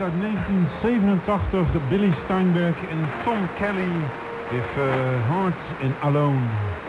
uit 1987, Billy Steinberg en Tom Kelly If uh, Heart and Alone.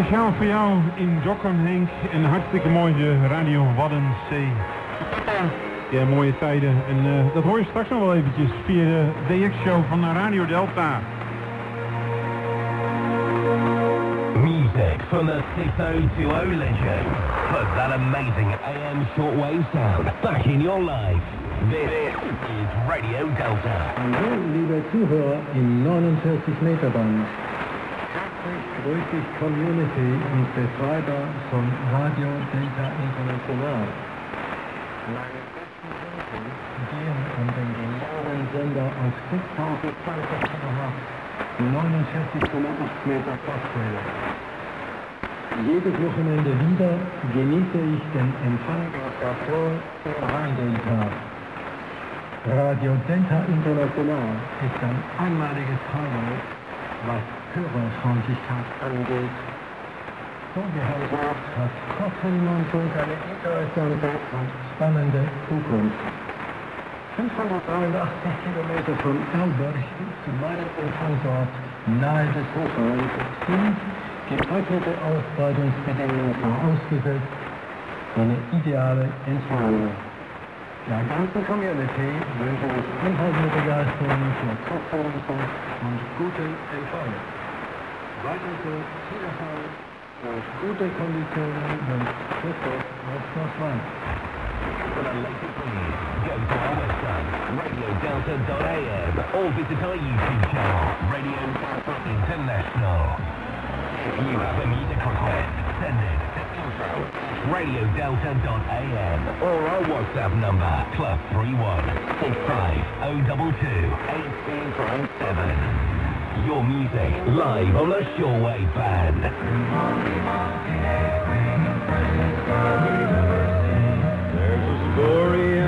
Speciaal voor jou in Dokkum Henk. Een hartstikke mooie Radio Waddenzee. Ja, mooie tijden. En uh, dat hoor je straks nog wel eventjes via de DX-show van Radio Delta. Music from the 6020 legend. Put that amazing AM shortwave sound back in your life. This is Radio Delta. Hallo, liebe Zuhörer im 49 Meter Band. Dich Community und Betreiber von Radio Delta International. Meine besten Wünsche gehen an den genialen Sender auf 6020 kHz, 49,8 Meter Postwelle. Jedes Wochenende wieder genieße ich den Empfang davor Rhein-Delta. Radio Delta International ist ein einmaliges Highlight, was Hörerfreundlichkeit angeht. Vorgehalten hat Kostenmontung eine interessante und spannende Zukunft. 583 Kilometer von Elberg zu meinem Empfangsort nahe des Hofrheins sind geeignete Ausbreitungsbedingungen vorausgesetzt eine ideale Entfernung. Der ganzen Community wünsche ich inhaltliche Begeisterung für Kopfhörer und guten Empfang. Weiter so Zielerfall und gute Konditionen und Christoph auf the latest go to our website, radiodelta.am or visit our YouTube channel, Radio Delta International. If you have a music request, send it to info radiodelta.am or our WhatsApp number plus 31 65 022 857. Your music live on the Shortwave Band. There's a story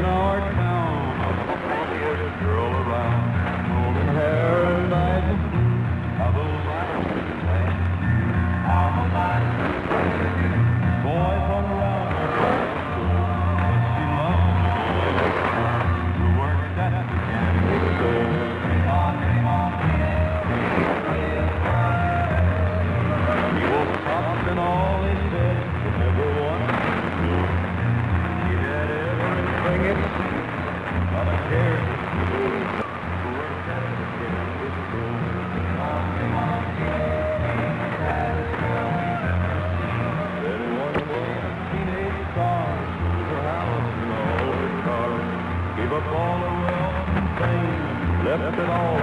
left it all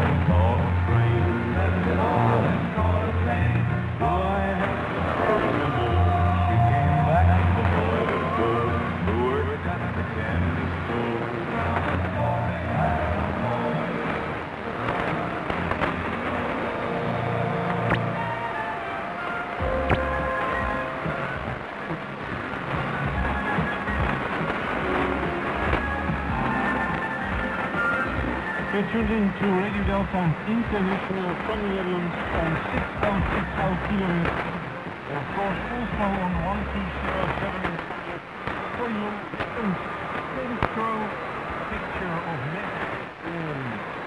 tuned in to Radio Delta International from the Netherlands on 6060 kilohertz. Of course also on 1207 uh, for you intro picture of Matt.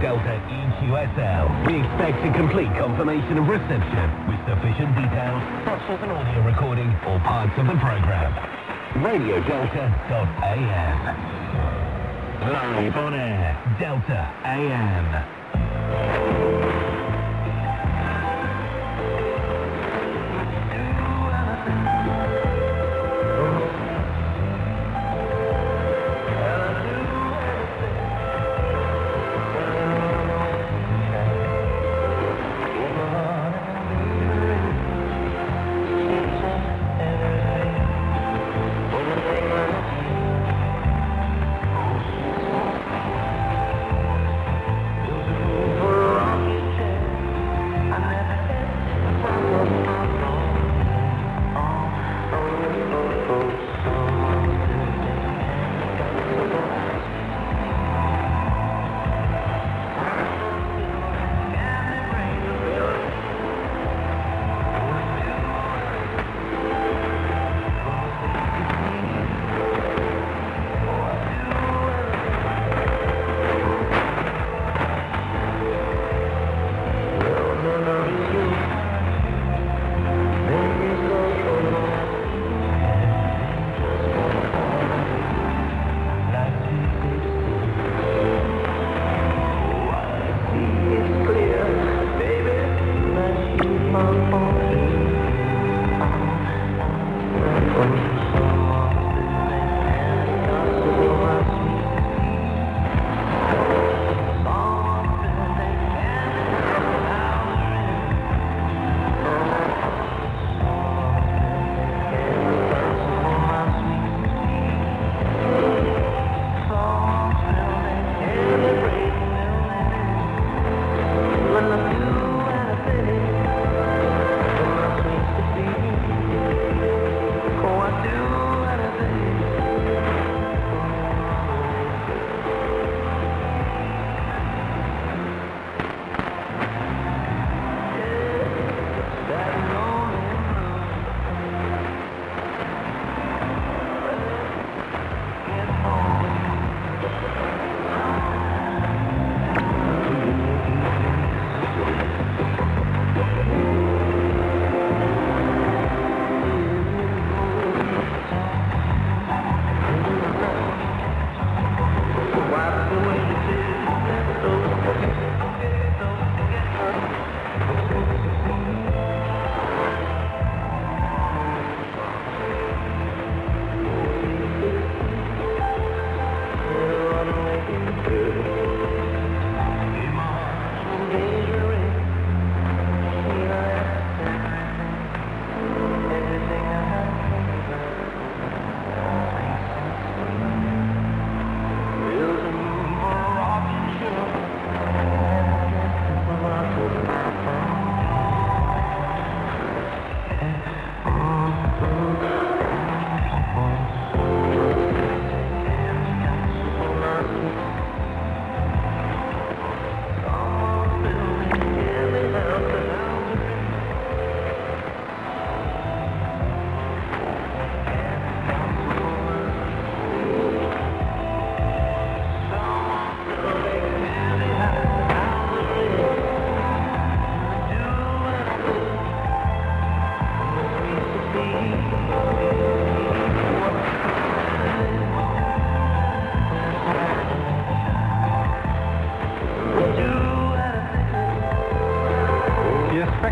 Delta EQSL. We expect a complete confirmation of reception with sufficient details, such as an audio recording or parts of the program. RadioDelta.am. Live on air, Delta AM.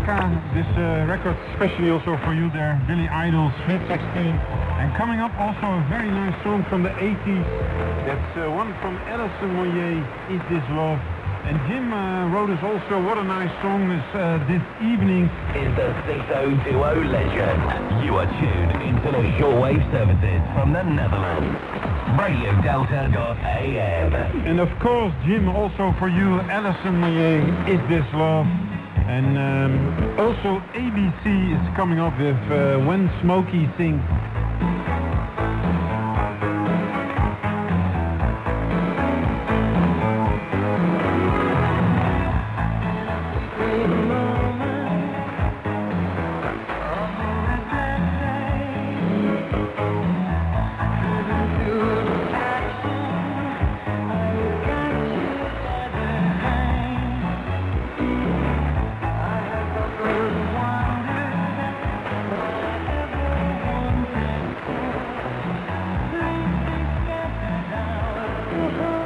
This uh, record especially also for you there, Billy Idol, Sweet 16. And coming up also a very nice song from the 80s. That's uh, one from Alison Moyet, Is This Love? And Jim uh, wrote us also what a nice song this, uh, this evening. Is the 6020 legend. You are tuned into the shortwave services from the Netherlands. RadioDelta.am. And of course, Jim, also for you, Alison Moyet, Is This Love? And um, also ABC is coming up with uh, When Smokey Sings. Woohoo!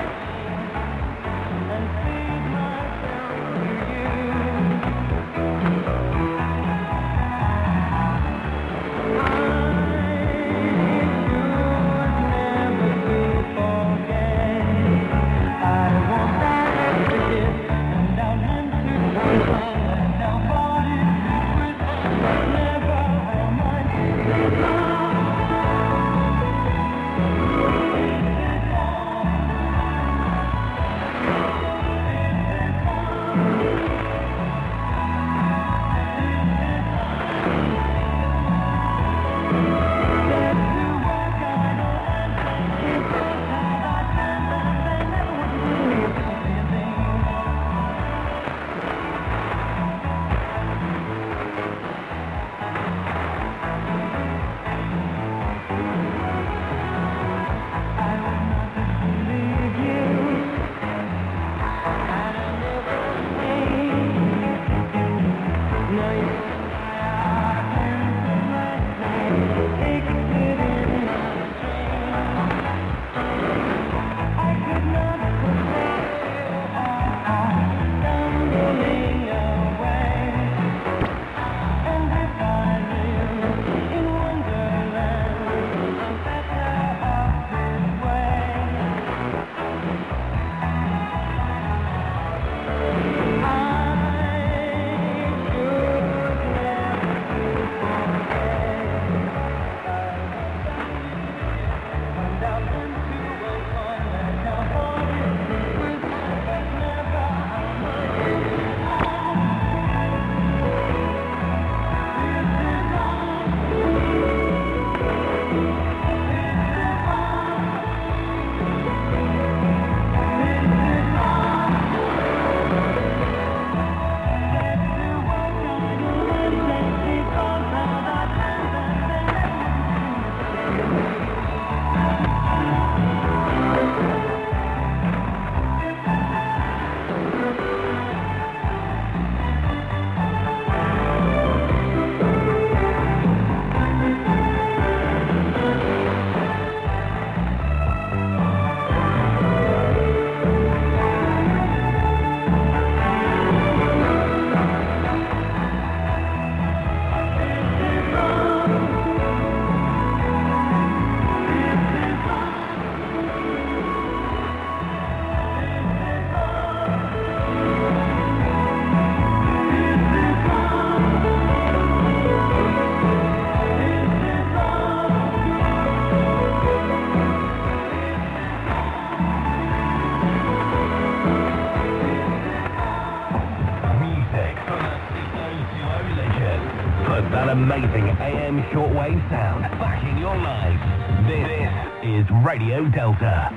wave sound backing your life. This is Radio Delta.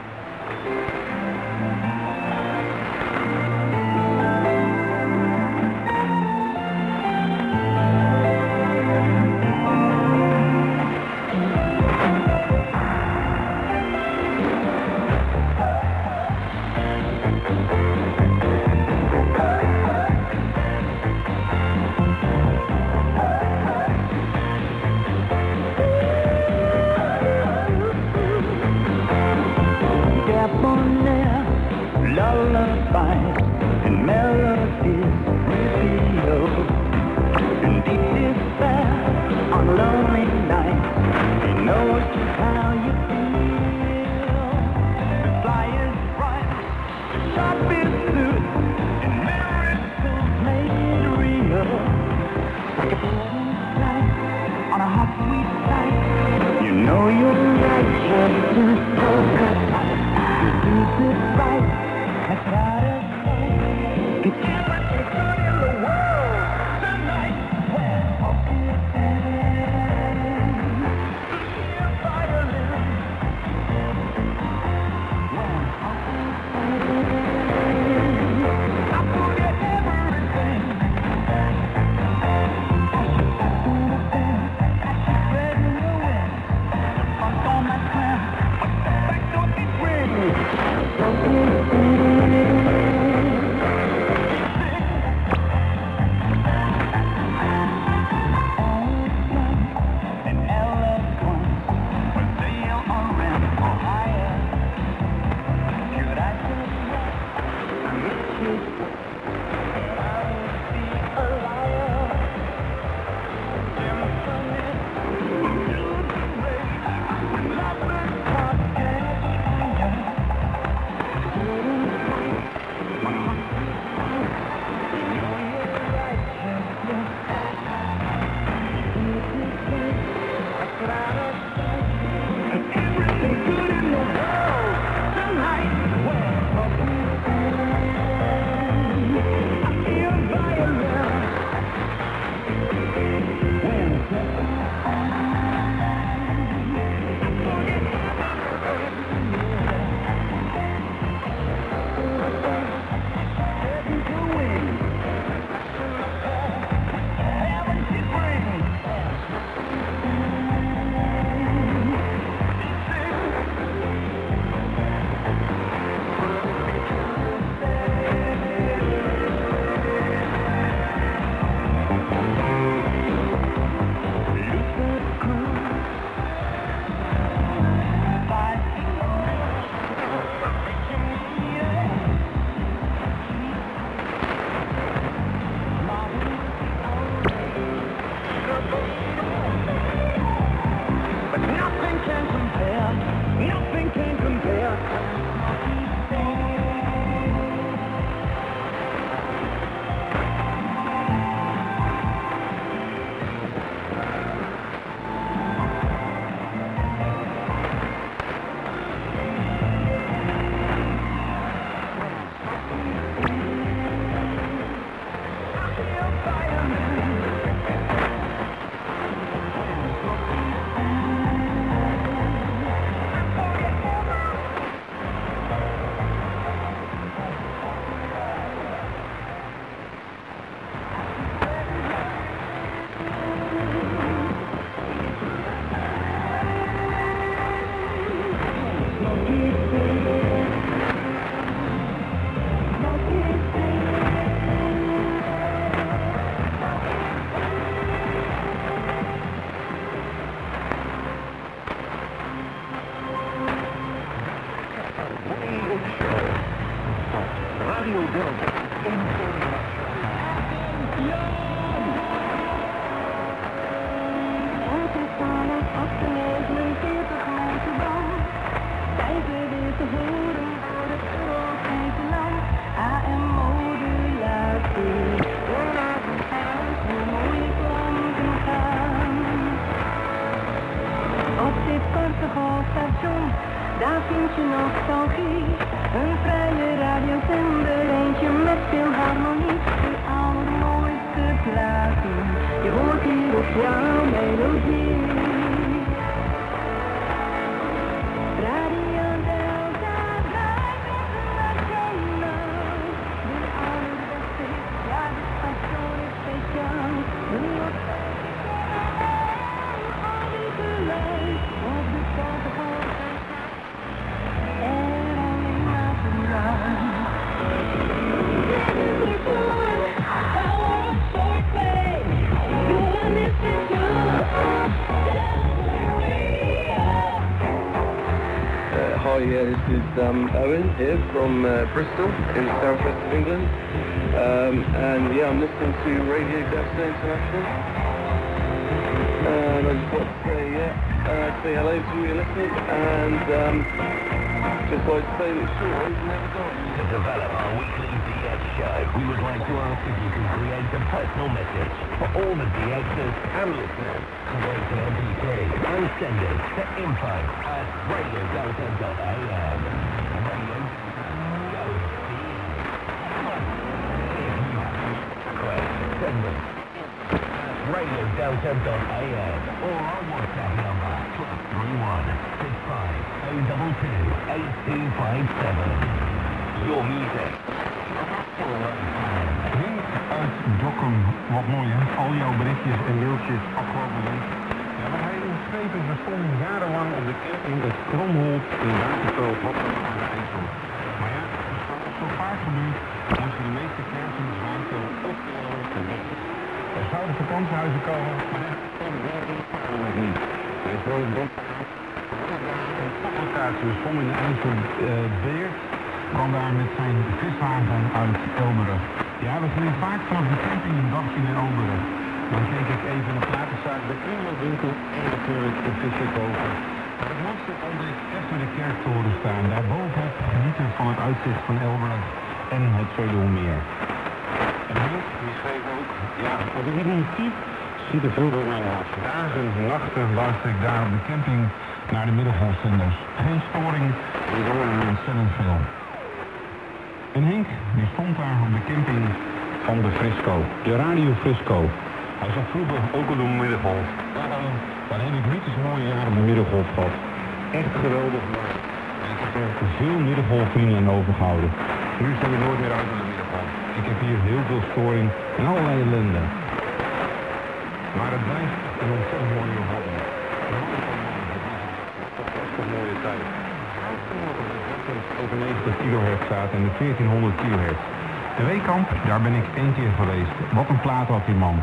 This is um, Owen here from uh, Bristol in the southwest of England. Um, and yeah, I'm listening to Radio Delta International. And I just want to say, yeah, uh, say hello to you listeners. And um, just like to say that shortwave never dies. To develop our weekly DX show, we would like to ask if you can create a personal message for all the DXers and listeners. Create an MP3 and send it to info at radiodelta.am. Radio Go Request, send radiodelta.am or our WhatsApp number plus 31 65 022 8257. Your music. Uit Dokkum, wat mooi hè? Al jouw berichtjes en mailtjes afgelopen week. Ja, wat hij is, we stonden jarenlang op de camping het Kromholt in Waterveld, wat IJssel. Maar ja, zoals zo vaak gebeurt, moesten de meeste campings Waterveld opgelopen en weg. Er zouden vakantiehuizen komen, maar ja, dat niet. Hij is wel een toplocatie, we stonden in de IJssel uh, Beert kwam daar met zijn viswagen uit Elmeren. Ja, we gingen vaak vanaf de camping een dagje naar Elmeren. Dan keek ik even in de platenzaak, de kringloopwinkel en natuurlijk de vissenkoper. Maar het mooiste vond ik even de kerktoren staan. Daarboven genieten van het uitzicht van Elmeren en het Veluwemeer. En Henk, die schreef ook, ja, wat ik niet ziet er veel door mij af. Dagen, nachten luister ik daar op de camping naar de middengolfzenders. Geen storing, we horen ontzettend veel. En Henk, die stond daar op de camping van de Frisco, de Radio Frisco. Hij zat vroeger ook op de middengolf. Dan heb ik niet eens mooie jaren op de middengolf gehad. Echt geweldig, maar ik heb er veel middengolfvrienden aan overgehouden. Nu sta ik nooit meer uit op de middengolf. Ik heb hier heel veel storing en allerlei ellende. Maar het blijft een ontzettend mooie hobby. Een mooie tijd. Over 90 kilohertz staat en de 1400 kilohertz. De Weekamp, daar ben ik één keer geweest. Wat een plaat had die man.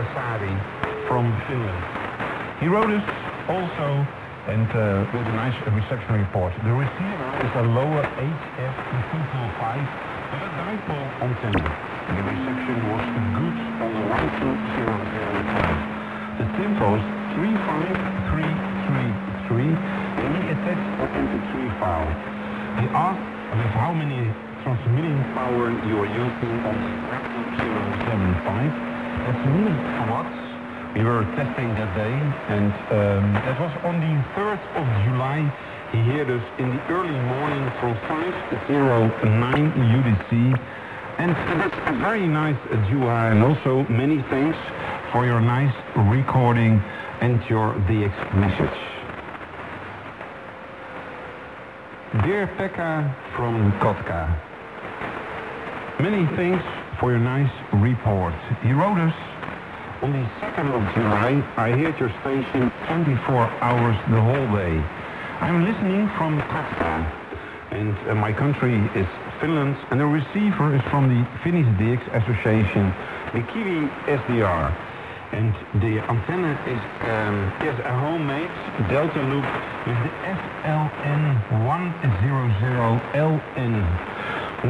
From Finland. He wrote us also and uh, with a nice reception report. The receiver is a Lowe HF 245 The a dipole antenna. The reception was good on the 1205. The SINPO is 35333 and he attached an MP3 file. He asked with how many transmitting power you are using on 1275 what we were testing that day, and um, that was on the 3rd of July. He heard us in the early morning from 5.09 UTC. And that's a very nice Dua, and also many thanks for your nice recording and your DX message. Dear Pekka from Kotka, many thanks for your nice report. He wrote us on the 2nd of July, I heard your station 24 hours the whole day. I'm listening from Kotka, and uh, my country is Finland, and the receiver is from the Finnish DX Association, the Kiwi SDR. And the antenna is, um, is a homemade Delta loop with the SLN100LN.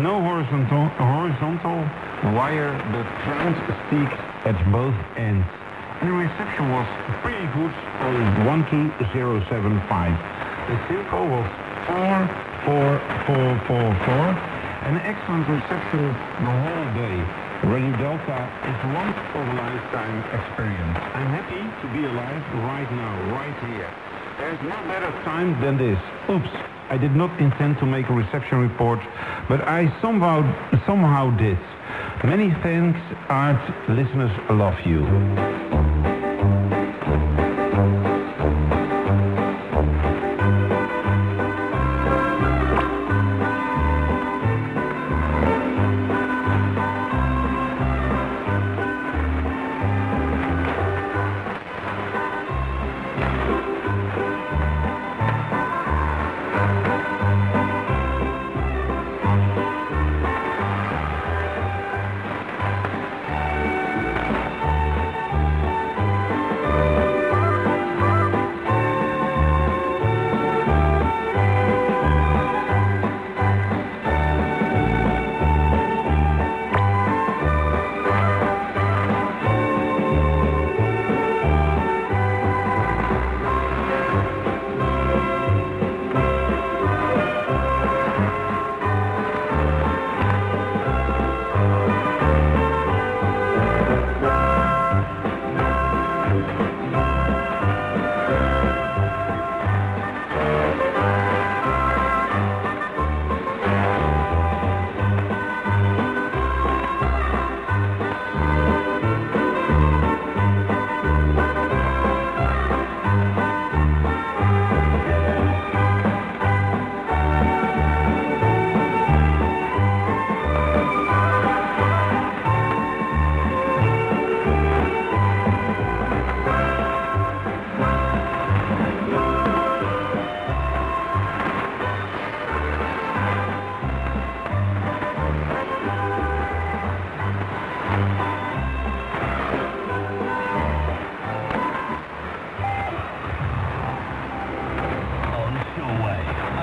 No horizontal, horizontal wire, the round sticks at both ends. The reception was pretty good on 12075. The SINPO was 44444 and an excellent reception the whole day. Radio Delta is once of a lifetime experience. I'm happy to be alive right now, right here. There's no better time than this. Oops, I did not intend to make a reception report, but I somehow, somehow did. Many thanks, Art. Listeners love you.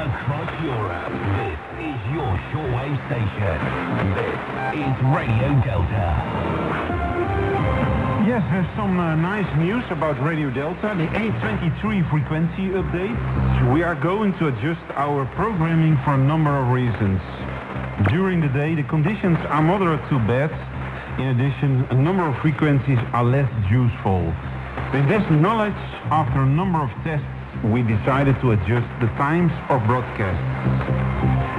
Across Europe, this is your shortwave station. This is Radio Delta. Yes, there's some uh, nice news about Radio Delta, the A23 frequency update. We are going to adjust our programming for a number of reasons. During the day, the conditions are moderate to bad. In addition, a number of frequencies are less useful. With this knowledge, after a number of tests, we decided to adjust the times of broadcast.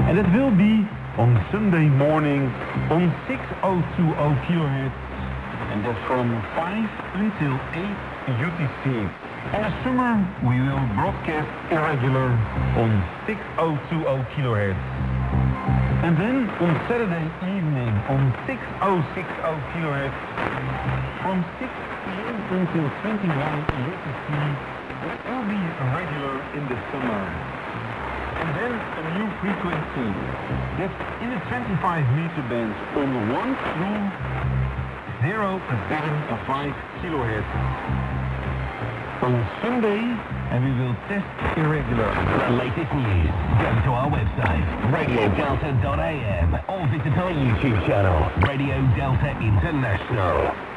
And it will be on Sunday morning on 6020 kilohertz and that's from 5 until 8 UTC. In the summer, we will broadcast irregular on 6020 kilohertz. And then on Saturday evening on 6060 kilohertz from 6 p.m. until 21 UTC, it will be regular in the summer. And then a new frequency that's in the 25 meter bands on 1 through zero to seven to five kilohertz. On Sunday, and we will test irregular. The latest news. Go to our website, radiodelta.am, or visit our YouTube channel, Radio Delta International.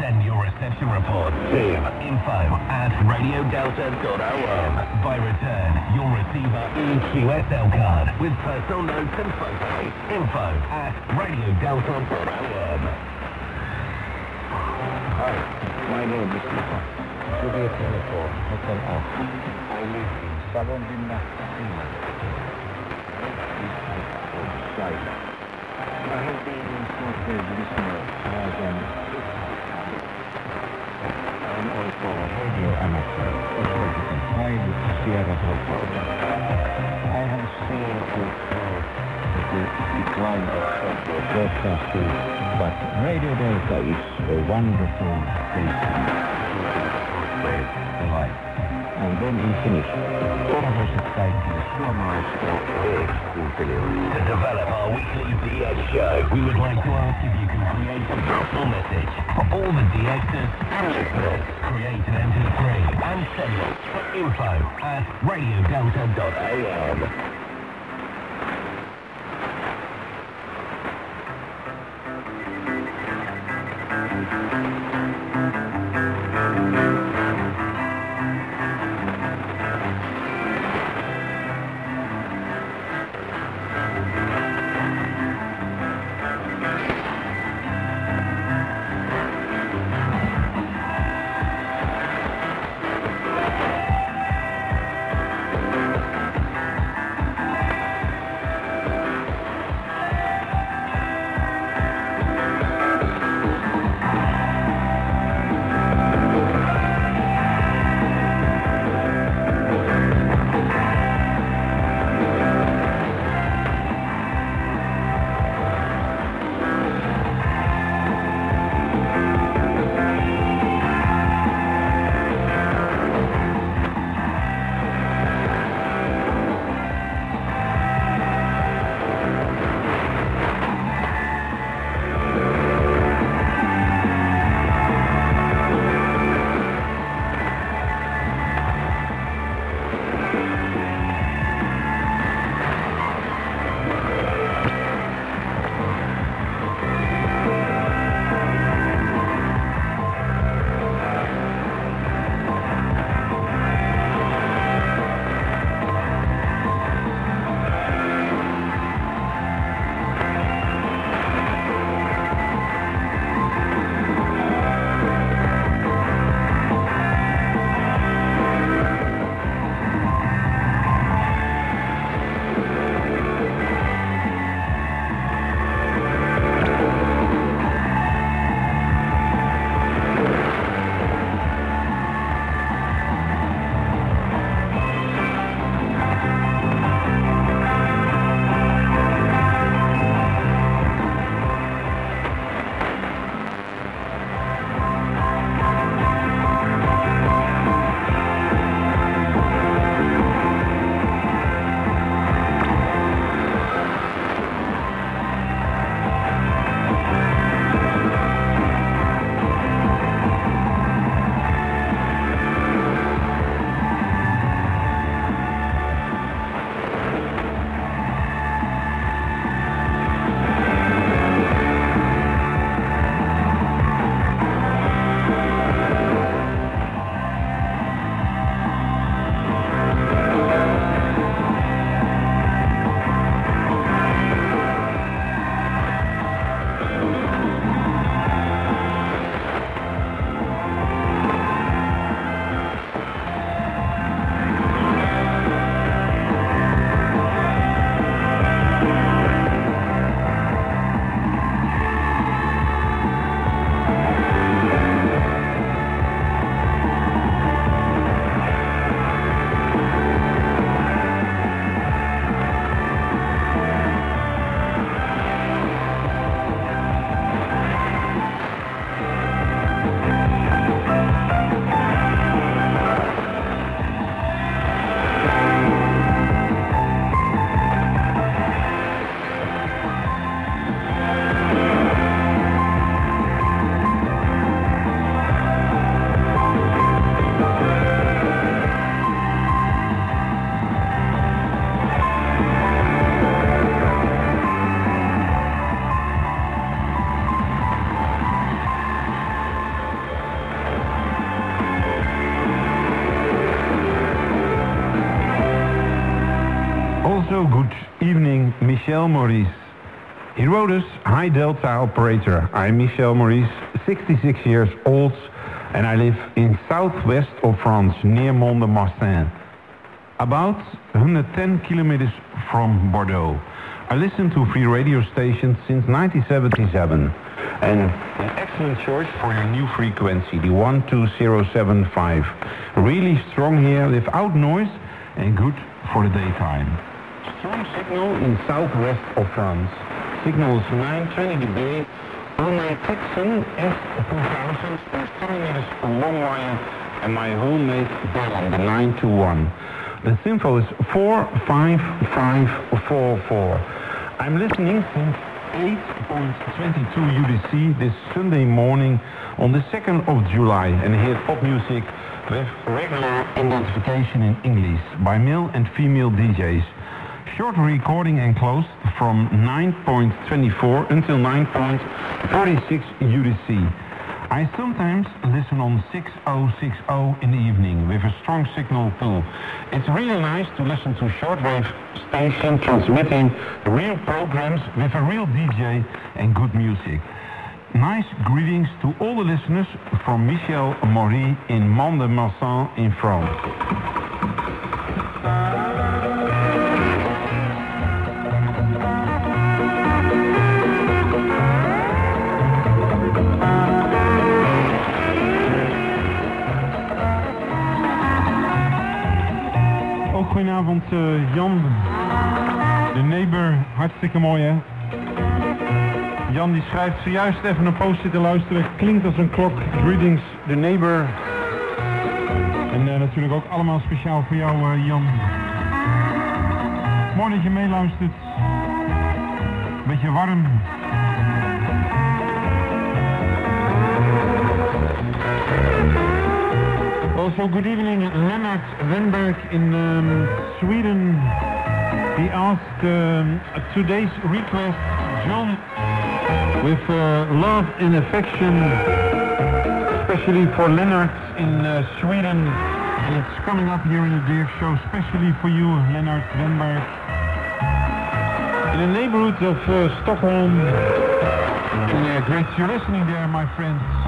Send your reception report to info at radiodelta.am. By return, you'll receive our EQSL card with personal notes and photos. Info at radiodelta.am. Hi, my name is Ivan. Juliet Uniform, Hotel Alpha. I live in Savonlinna, Finland. Outside. I have been a small listener more than Radio amateur, highly Sierra Hotel. I have seen the, uh, decline of broadcasting, but Radio Delta is a wonderful station. And then in Finnish, arvoisat kaikki suomalaista DX-kuuntelijoille. To develop our weekly DX show, we would like to ask if you can create a personal message for all the DXers and listeners. Create an MP3 and send it to info at radiodelta.am. Maurice. He wrote us, Hi Delta Operator. I'm Michel Maurice, 66 years old, and I live in southwest of France, near Mont-de-Marsan, about 110 kilometers from Bordeaux. I listen to free radio stations since 1977, and an excellent choice for your new frequency, the 12075. Really strong here, without noise, and good for the daytime. Strong signal in southwest of France. Signal is 920 dB on my Tecsun S2000 for 10 meters long wire and my homemade balun, the 921. The SINPO is 45544. I'm listening since 8.22 UTC this Sunday morning on the 2nd of July and hear pop music with regular identification in English by male and female DJs. Short recording enclosed from 9.24 until 9.46 UTC. I sometimes listen on 6060 in the evening with a strong signal too. It's really nice to listen to shortwave station transmitting real programs with a real DJ and good music. Nice greetings to all the listeners from Michel Maury in Mont-de-Marsan in France. Goedenavond eh, Jan, de neighbor, hartstikke mooi hè. Jan die schrijft zojuist even een post zitten luisteren, klinkt als een klok, greetings, the neighbor. En eh, natuurlijk ook allemaal speciaal voor jou eh, Jan. Mooi dat je meeluistert. Beetje warm. Also, good evening, Lennart Wenberg in um, Sweden. He asked um, today's request, John, with uh, love and affection, especially for Lennart in uh, Sweden. And it's coming up here in the Dirk Show, especially for you, Lennart Wenberg. In the neighborhood of uh, Stockholm. Yeah, great you're listening there, my friends.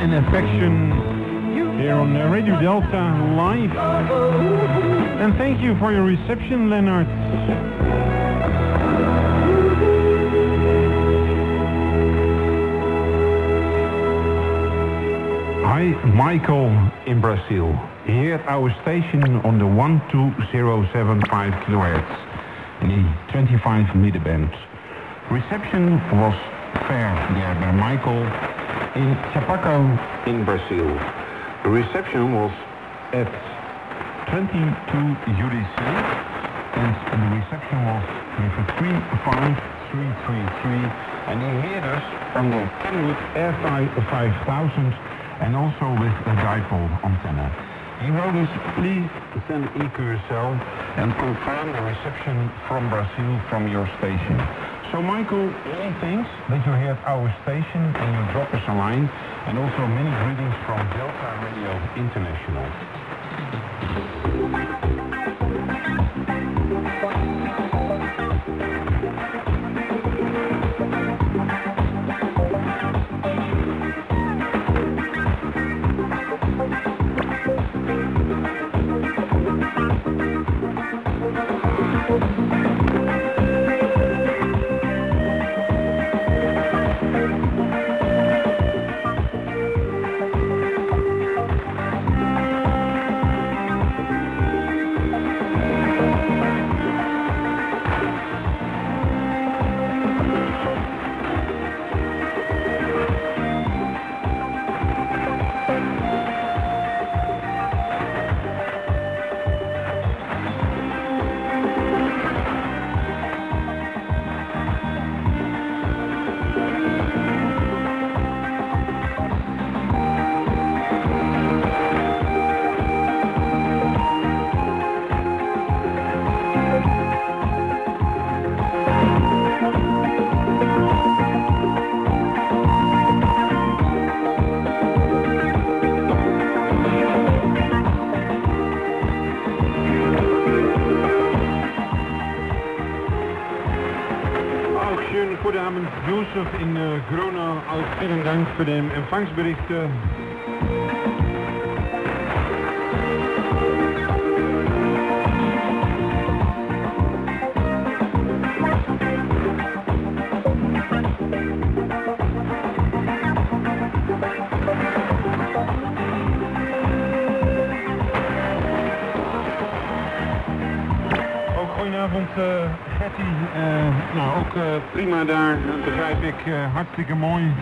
And affection here on Radio Delta live. And thank you for your reception, Leonard. Hi, Michael in Brazil. Here at our station on the 12075 kilohertz in the 25 meter band. Reception was fair there by Michael in Chapecó in Brazil. The reception was at 22 UTC and the reception was with a 35333 and he heard us on the Kenwood Airfly 5000 and also with a dipole antenna. He wrote us, please send EQSL and confirm the reception from Brazil from your station. So Michael, many thanks that you're here at our station and you drop us a line and also many greetings from Delta Radio International. Auch als vielen Dank voor den ontvangstberichten. Ook goedenavond, eh, Gertie. Eh, nou, ook eh, prima daar begrijp ik. eh, hartstikke mooi.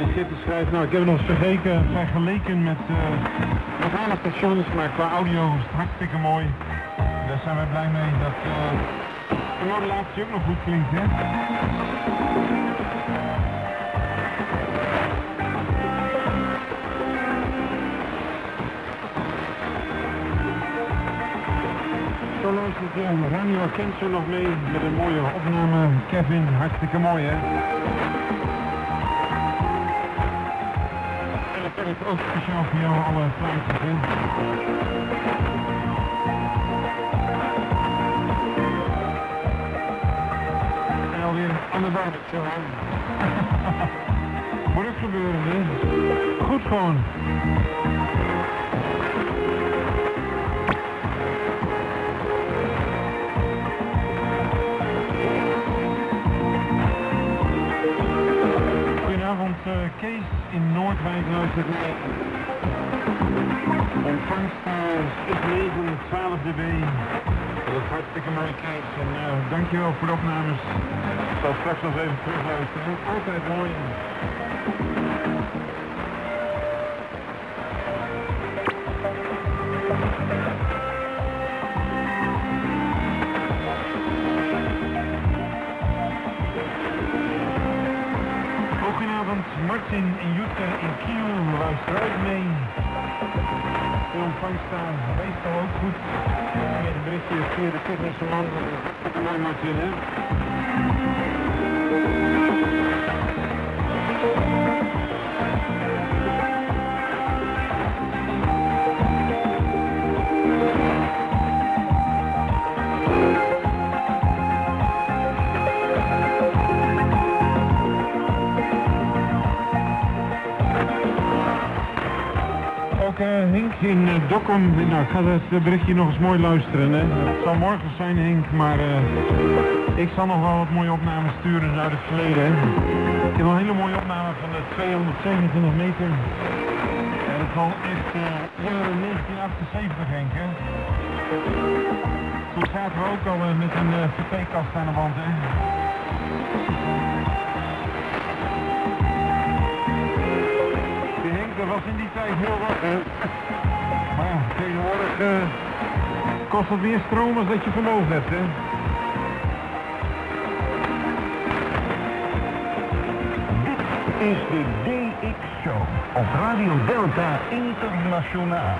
En zit te schrijven, nou, ik heb het nog vergeken, vergeleken met eh lokale stations, maar qua audio is het hartstikke mooi. Daar zijn we blij mee dat eh de modulatie ook nog goed klinkt, hè? Zo uh, Radio Kenzo nog mee met een mooie opname. Kevin, hartstikke mooi hè. En werkt ook speciaal voor jou alle plaatjes hè. En alweer een ander barbetje aan. Gebeuren hè. Goed gewoon. Kees in Noordwijk luistert mee. Ontvangst uh, is 9, 12 dB. Hartstikke mooi, Kees. En eh, dankjewel voor de opnames. Ik zal straks nog even terugluisteren. Altijd mooi. Ook mee. Ontvangst staan meestal ook goed. Via de berichtjes via de technische man. Hartstikke mooi Martin, hè? In uh, Dokkum, nou ik ga eh, berichtje nog eens mooi luisteren. Hè. Het zal morgen zijn Henk, maar eh, ik zal nog wel wat mooie opnames sturen uit het verleden. Hè. Ik heb een hele mooie opname van de 227 meter. Ja, dat is al echt eh jaren 1978 Henk hè. Toen zaten we ook al eh, met een uh, VP-kast aan de wand. Die Henk, dat was in die tijd heel wat. Maar tegenwoordig eh, kost het meer stroom als dat je vermogen hebt, hè. is de DX Show op Radio Delta Internationaal.